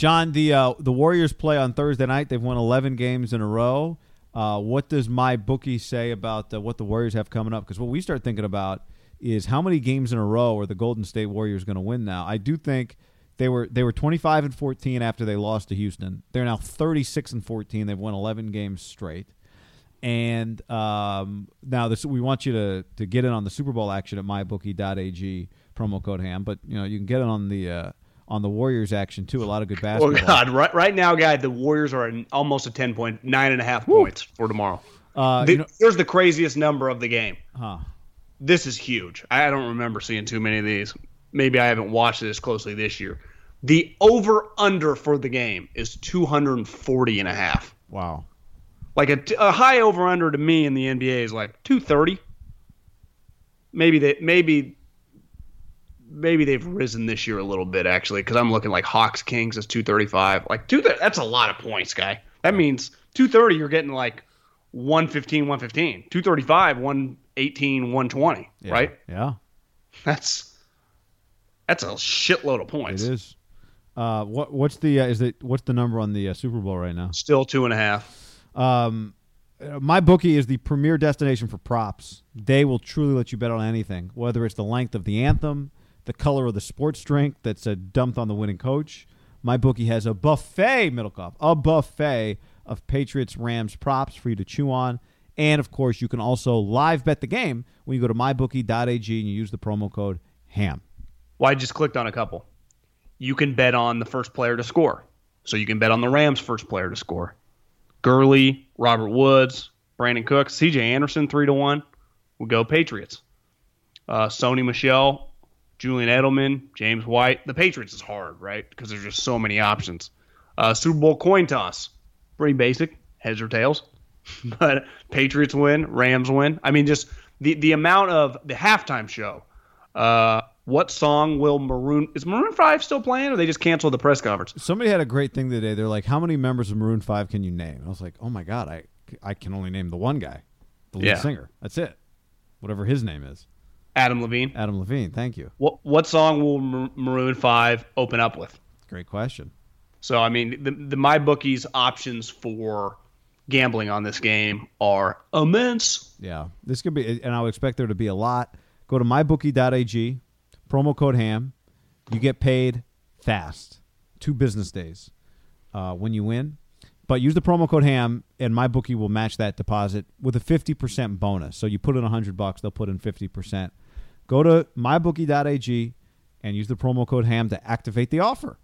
John, the uh, the Warriors play on Thursday night. They've won 11 games in a row. Uh, what does my bookie say about uh, what the Warriors have coming up? Because what we start thinking about is how many games in a row are the Golden State Warriors going to win now? I do think they were they were 25 and 14 after they lost to Houston. They're now 36 and 14. They've won 11 games straight. And um, now this, we want you to to get in on the Super Bowl action at mybookie.ag promo code ham. But you know you can get it on the uh, on the Warriors action too. A lot of good basketball. Oh God! Right, right now, guy, the Warriors are an, almost a ten point, nine and a half points for tomorrow. Uh, The- you know, here's the craziest number of the game. huh. This is huge. I don't remember seeing too many of these. Maybe I haven't watched this closely this year. The over under for the game is 240 and a half. Wow. Like a, a high over under to me in the NBA is like 230. Maybe they maybe maybe they've risen this year a little bit actually because I'm looking like Hawks Kings is 235. Like two that's a lot of points, guy. That means 230 you're getting like 115 115. 235 118 120, Yeah. right? Yeah. That's that's a shitload of points. It is. Uh, what what's the uh, is it what's the number on the uh, Super Bowl right now? Still two and a half. Um, uh, my bookie is the premier destination for props. They will truly let you bet on anything, whether it's the length of the anthem, the color of the sports drink that's uh, dumped on the winning coach. My bookie has a buffet, Middlecoff, a buffet of Patriots Rams props for you to chew on. And of course, you can also live bet the game when you go to mybookie.ag and you use the promo code HAM. Well, I just clicked on a couple. You can bet on the first player to score. So you can bet on the Rams' first player to score. Gurley, Robert Woods, Brandin Cooks, CJ Anderson, 3 to 1. We'll go Patriots. Uh, Sony Michel, Julian Edelman, James White. The Patriots is hard, right? Because there's just so many options. Uh, Super Bowl coin toss. Pretty basic. Heads or tails. but Patriots win, Rams win. I mean, just the, the amount of the halftime show. Uh, what song will Maroon is Maroon Five still playing, or they just canceled the press conference? Somebody had a great thing today. They're like, "How many members of Maroon Five can you name?" I was like, "Oh my god, I I can only name the one guy, the lead Yeah. singer. That's it. Whatever his name is, Adam Levine. Adam Levine. Thank you. What what song will Mar- Maroon Five open up with? Great question. So I mean, the, the my bookies options for gambling on this game are immense. Yeah, this could be, and I would expect there to be a lot. Go to mybookie.ag, promo code HAM. You get paid fast, two business days uh, when you win. But use the promo code HAM, and my bookie will match that deposit with a fifty percent bonus. So you put in hundred bucks, they'll put in fifty percent. Go to mybookie.ag, and use the promo code HAM to activate the offer.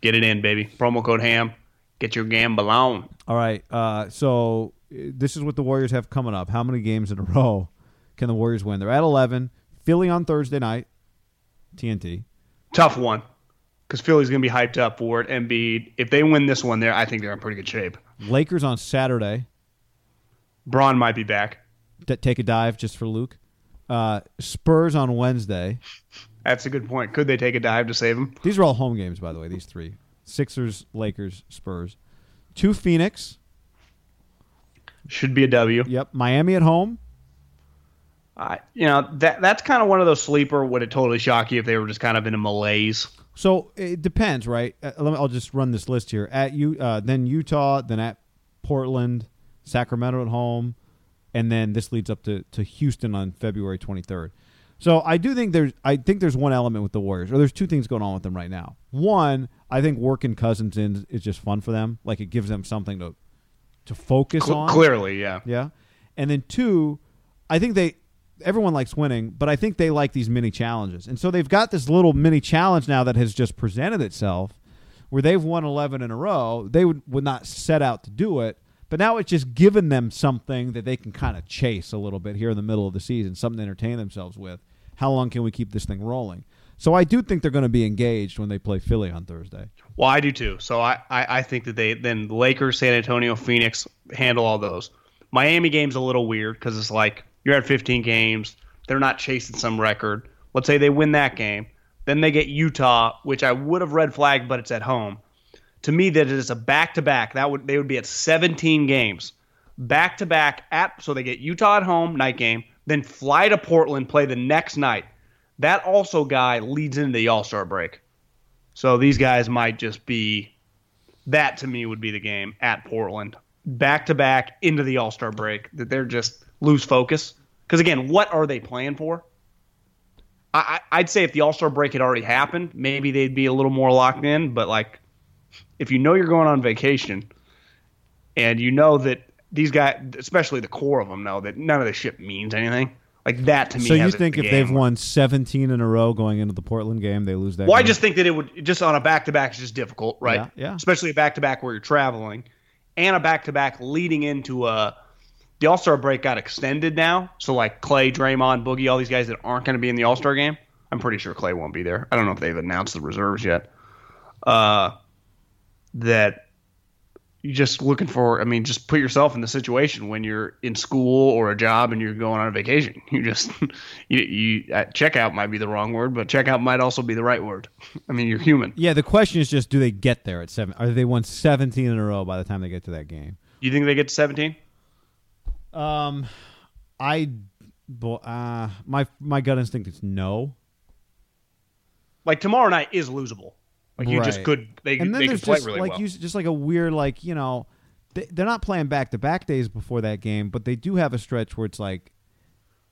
Get it in, baby. Promo code HAM. Get your gamble on. All right. Uh, so uh, this is what the Warriors have coming up. How many games in a row can the Warriors win? They're at 11. Philly on Thursday night. TNT. Tough one. Because Philly's going to be hyped up for it. Embiid, if they win this one, there, I think they're in pretty good shape. Lakers on Saturday. Braun might be back. D- take a dive just for Luke. Uh, Spurs on Wednesday. That's a good point. Could they take a dive to save them? These are all home games, by the way. These three: Sixers, Lakers, Spurs. Two Phoenix. Should be a W. Yep. Miami at home. I, you know that that's kind of one of those sleeper. Would it totally shock you if they were just kind of in a malaise? So it depends, right? Uh, let me, I'll just run this list here. At you, uh, then Utah, then at Portland, Sacramento at home, and then this leads up to, to Houston on February 23rd. So I do think there's I think there's one element with the Warriors, or there's two things going on with them right now. One, I think working Cousins in is just fun for them. Like it gives them something to to focus Cl- on. clearly, yeah. Yeah. And then two, I think they everyone likes winning, but I think they like these mini challenges. And so they've got this little mini challenge now that has just presented itself where they've won 11 in a row. They would, would not set out to do it, but now it's just given them something that they can kind of chase a little bit here in the middle of the season, something to entertain themselves with. How long can we keep this thing rolling? So I do think they're going to be engaged when they play Philly on Thursday. Well, I do too. So I, I, I think that they then Lakers, San Antonio, Phoenix handle all those. Miami game's a little weird because it's like you're at 15 games. They're not chasing some record. Let's say they win that game. Then they get Utah, which I would have red flagged, but it's at home. To me, that is a back to back. That would they would be at 17 games, back to back at. So they get Utah at home, night game. Then fly to Portland, play the next night. That also guy leads into the All Star break. So these guys might just be. That to me would be the game at Portland, back to back into the All Star break. That they're just lose focus. Because again, what are they playing for? I, I'd say if the All Star break had already happened, maybe they'd be a little more locked in. But like, if you know you're going on vacation, and you know that these guys, especially the core of them, know that none of this shit means anything. Like that to me. So you think the if game they've won 17 in a row going into the Portland game, they lose that Well, I just think that it would just on a back to back is just difficult, right? Yeah, yeah. Especially a back to back where you're traveling, and a back to back leading into a. The All Star break got extended now, so like Clay, Draymond, Boogie, all these guys that aren't going to be in the All Star game. I'm pretty sure Clay won't be there. I don't know if they've announced the reserves yet. Uh, that you just looking for. I mean, just put yourself in the situation when you're in school or a job and you're going on a vacation. You just you, you uh, checkout might be the wrong word, but checkout might also be the right word. I mean, you're human. Yeah, the question is just do they get there at seven? Are they won 17 in a row by the time they get to that game? Do you think they get to 17? Um, I, uh, my my gut instinct is no. Like tomorrow night is losable. Like you just could they and then they there's could play just really like well. you, just like a weird like you know, they, they're not playing back to back days before that game, but they do have a stretch where it's like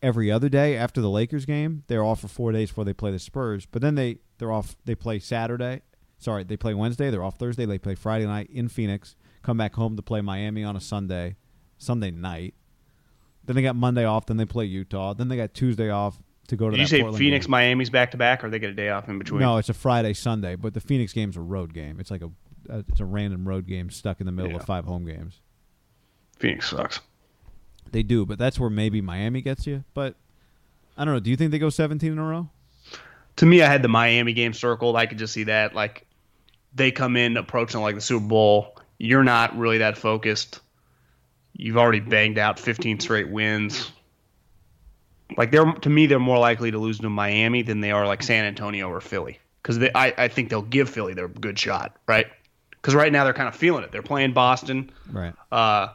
every other day after the Lakers game, they're off for four days before they play the Spurs. But then they they're off. They play Saturday. Sorry, they play Wednesday. They're off Thursday. They play Friday night in Phoenix. Come back home to play Miami on a Sunday, Sunday night. Then they got Monday off. Then they play Utah. Then they got Tuesday off to go to. Did you say Portland Phoenix, game. Miami's back to back, or they get a day off in between? No, it's a Friday Sunday, but the Phoenix game's a road game. It's like a, a it's a random road game stuck in the middle Yeah. of five home games. Phoenix sucks. They do, but that's where maybe Miami gets you. But I don't know. Do you think they go 17 in a row? To me, I had the Miami game circled. I could just see that. Like they come in approaching like the Super Bowl. You're not really that focused. You've already banged out 15 straight wins. Like they're to me, they're more likely to lose to Miami than they are like San Antonio or Philly because I, I think they'll give Philly their good shot, right? Because right now they're kind of feeling it. They're playing Boston. Right. Uh,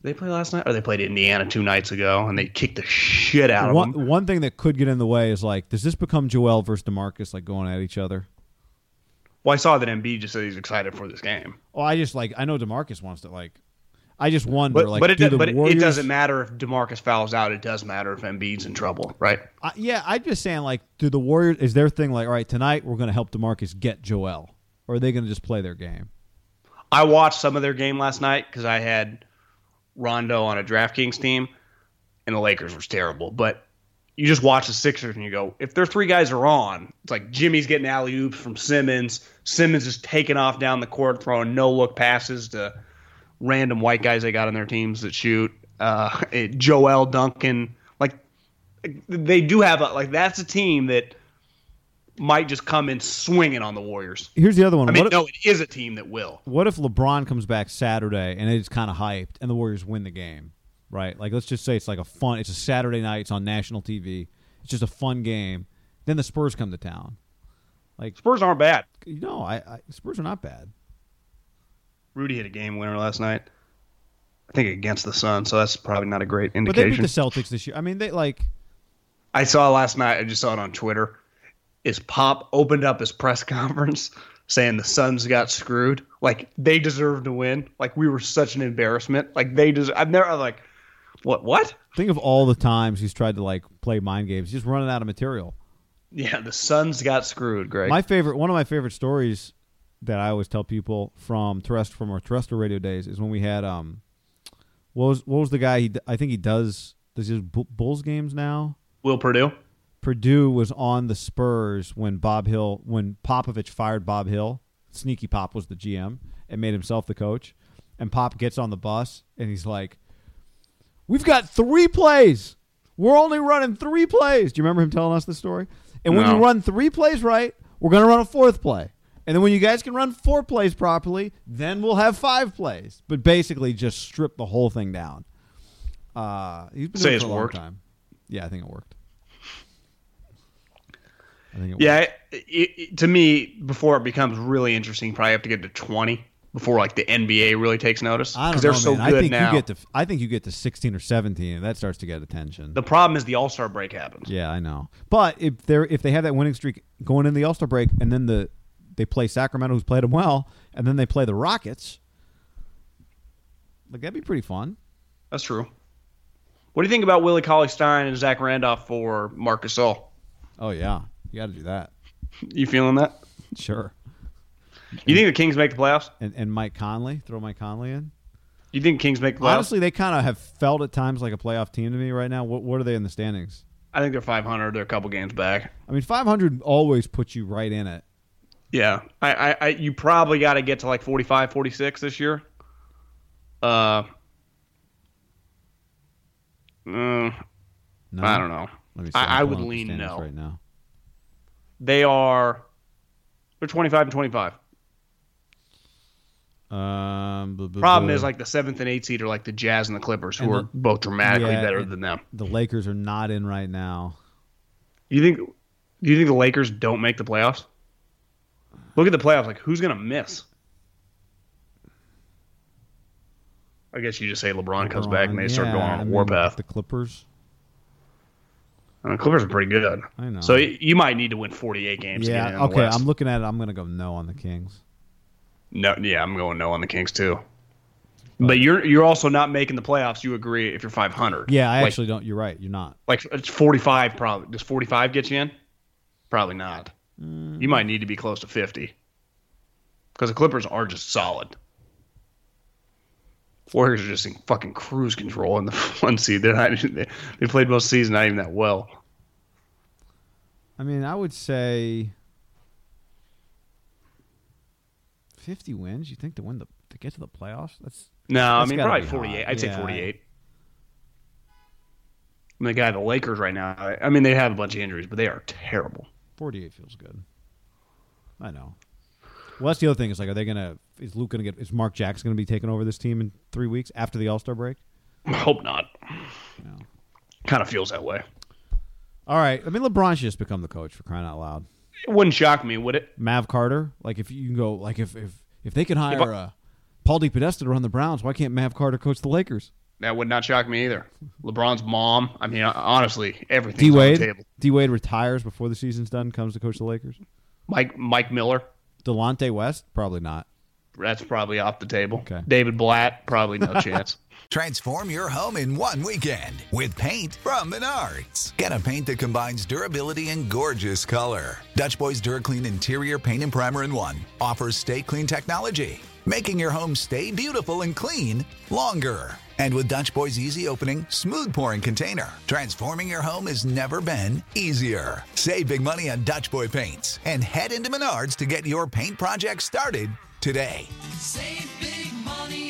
they play last night, or they played Indiana two nights ago, and they kicked the shit out of One them. one thing that could get in the way is like, does this become Joel versus Demarcus like going at each other? Well, I saw that Embiid just said he's excited for this game, Well, I just like I know Demarcus wants to like. I just wonder but like, but it do but Warriors, it doesn't matter if Demarcus fouls out. It does matter if Embiid's in trouble, right? I, yeah, I'm just saying like, do the Warriors is their thing like, all right, tonight we're going to help Demarcus get Joel, or are they going to just play their game? I watched some of their game last night because I had Rondo on a DraftKings team, and the Lakers was terrible. But you just watch the Sixers and you go, if their three guys are on, it's like Jimmy's getting alley oops from Simmons. Simmons is taking off down the court, throwing no look passes to random white guys they got on their teams that shoot. Uh, Joel Duncan, like they do have a like that's a team that might just come in swinging on the Warriors. Here's the other one. I mean, what, no, it is a team that will. what if LeBron comes back Saturday and it's kind of hyped and the Warriors win the game? Right? Like let's just say it's like a fun. It's a Saturday night. It's on national TV. It's just a fun game. Then the Spurs come to town. Like Spurs aren't bad. you know, I, I Spurs are not bad. Rudy hit a game winner last night. I think against the Sun, so that's probably not a great indication. But they beat the Celtics this year. I mean, they like I saw last night. I just saw it on Twitter. Is Pop opened up his press conference saying the Suns got screwed? Like they deserve to win. Like we were such an embarrassment. Like they deserve. I've never I'm like, what? What? think of all the times he's tried to like play mind games. He's just running out of material. Yeah, the Suns got screwed. Greg. My favorite, one of my favorite stories that I always tell people from terrestrial from our terrestrial radio days is when we had um, what was what was the guy? He I think he does does he do Bulls games now. Will Perdue. Perdue was on the Spurs when Bob Hill when Popovich fired Bob Hill. Sneaky Pop was the GM and made himself the coach. And Pop gets on the bus and he's like, "We've got three plays. We're only running three plays." Do you remember him telling us this story? And when No. you run three plays right, we're going to run a fourth play. And then when you guys can run four plays properly, then we'll have five plays. But basically, just strip the whole thing down. Uh, he's been Say doing it it's for a long worked. time. Yeah, I think it worked. I think it Yeah, it, it, to me, before it becomes really interesting, you probably have to get to twenty before like the NBA really takes notice I don't they're know, so man. good I think now. you get to I think you get to 16 or 17 and that starts to get attention. the problem is the All Star break happens. yeah, I know. But if they're if they have that winning streak going in the All-Star break and then the they play Sacramento who's played them well and then they play the Rockets, like that'd be pretty fun. That's true. What do you think about Willie Cauley Stein and Zach Randolph for Marcus Gasol? Oh yeah. You got to do that. You feeling that? Sure. You think the Kings make the playoffs? And and Mike Conley, throw Mike Conley in. You think Kings make the playoffs? Honestly, they kind of have felt at times like a playoff team to me right now. What what are they in the standings? I think they're 500. They're a couple games back. I mean, 500 always puts you right in it. Yeah, I, I, I you probably got to get to like 45, 46 this year. Uh, mm, No? I don't know. Let me see. I- I would lean no. right now. They are they're 25 and 25. Um, blah, blah, Problem blah. is like the seventh and eighth seed are like the Jazz and the Clippers, who And are the- both dramatically yeah, better than them. the Lakers are not in right now. You think? Do you think the Lakers don't make the playoffs? Look at the playoffs. Like who's gonna miss? I guess you just say LeBron comes back and they start going on a warpath. The Clippers. I mean, Clippers are pretty good. I know. So you might need to win 48 games. to yeah. Okay. I'm looking at it. I'm gonna go no on the Kings. No, yeah, I'm going no on the Kings too. But you're you're also not making the playoffs. You agree if you're 500? Yeah, I Like- actually don't. You're right. You're not. like it's 45 probably. Does 45 get you in? Probably not. Mm. You might need to be close to 50 because the Clippers are just solid. Warriors are just in fucking cruise control in the one seed. They're not. They, they played most season not even that well. I mean, I would say 50 wins. You think to win the to get to the playoffs? That's No, I mean probably 48. high. I'd say 48. I mean, the guy, the Lakers right now. I mean, they have a bunch of injuries, but they are terrible. 48 feels good. I know. Well, that's the other thing. Is like, are they gonna? Is Luke gonna get? Is Mark Jackson gonna be taking over this team in three weeks after the All Star break? I hope not. No. Kind of feels that way. All right. I mean, LeBron should just become the coach for crying out loud. It wouldn't shock me, would it? Mav Carter. Like, if you can go, like, if if if they can hire If I- uh, Paul DePodesta to run the Browns, why can't Mav Carter coach the Lakers? That would not shock me either. LeBron's mom. I mean, honestly, D everything's on the Wade. table. D Wade retires before the season's done. Comes to coach the Lakers. Mike Mike Miller. Delonte West, probably not. That's probably off the table. Okay. David Blatt. Probably no chance. Transform your home in one weekend with paint from Menards. Get a paint that combines durability and gorgeous color. Dutch Boys DuraClean Interior Paint and Primer in One offers stay clean technology, making your home stay beautiful and clean longer. And with Dutch Boy's easy opening, smooth pouring container, transforming your home has never been easier. Save big money on Dutch Boy paints and head into Menards to get your paint project started today. Save big money